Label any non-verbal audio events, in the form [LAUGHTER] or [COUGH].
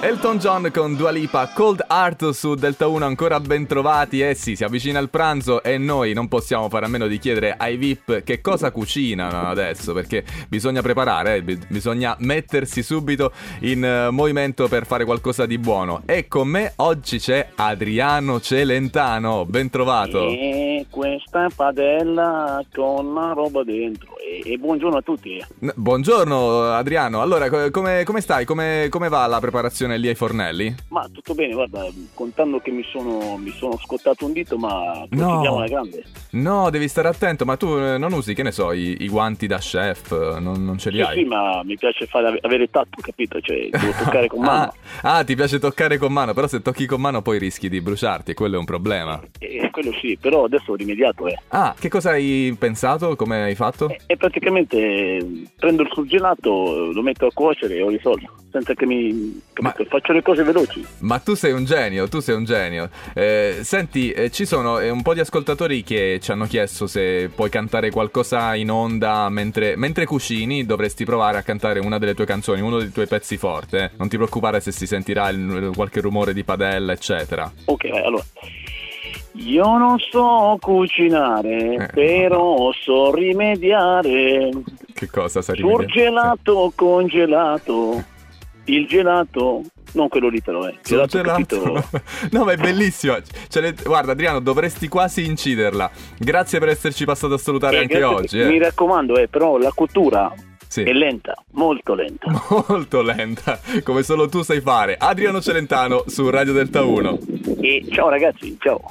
Elton John con Dua Lipa, Cold Heart su Delta 1 ancora ben trovati. Eh sì, si avvicina il pranzo e noi non possiamo fare a meno di chiedere ai VIP che cosa cucinano adesso, perché bisogna preparare, eh, bisogna mettersi subito in uh, movimento per fare qualcosa di buono. E con me oggi c'è Adriano Celentano, ben trovato. E questa padella con la roba dentro. E, buongiorno a tutti. buongiorno Adriano, allora come, come stai? Come, come va la preparazione? lì ai fornelli? Ma tutto bene, guarda, contando che mi sono, mi sono scottato un dito, ma procediamo alla grande. No, devi stare attento, ma tu eh, non usi, che ne so, i, i guanti da chef, non, non ce li sì, hai? Sì, ma mi piace fare, avere tatto, capito? Cioè, devo toccare con [LAUGHS] mano. ah, ah, ti piace toccare con mano, però se tocchi con mano poi rischi di bruciarti quello è un problema. Eh, quello sì, però adesso ho rimediato, eh. Ah, che cosa hai pensato? Come hai fatto? E, e praticamente prendo il surgelato, lo metto a cuocere e ho risolto, senza che mi... Ma, faccio le cose veloci. Ma tu sei un genio, tu sei un genio. Eh, senti, eh, ci sono eh, un po' di ascoltatori che ci hanno chiesto se puoi cantare qualcosa in onda mentre, mentre cucini, dovresti provare a cantare una delle tue canzoni, uno dei tuoi pezzi forti. Eh. Non ti preoccupare se si sentirà il, qualche rumore di padella, eccetera. Ok, allora. Io non so cucinare, eh. però so rimediare. Che cosa sai rimediare? Surgelato, congelato il gelato, non quello lì però, eh. Gelato, gelato. [LAUGHS] no, ma è bellissimo. Cioè, guarda, Adriano, dovresti quasi inciderla. Grazie per esserci passato a salutare eh, anche oggi. Eh. Mi raccomando, eh, però la cottura sì. È lenta, molto lenta. [LAUGHS] Molto lenta, come solo tu sai fare. Adriano Celentano su Radio Delta 1. E ciao ragazzi, ciao.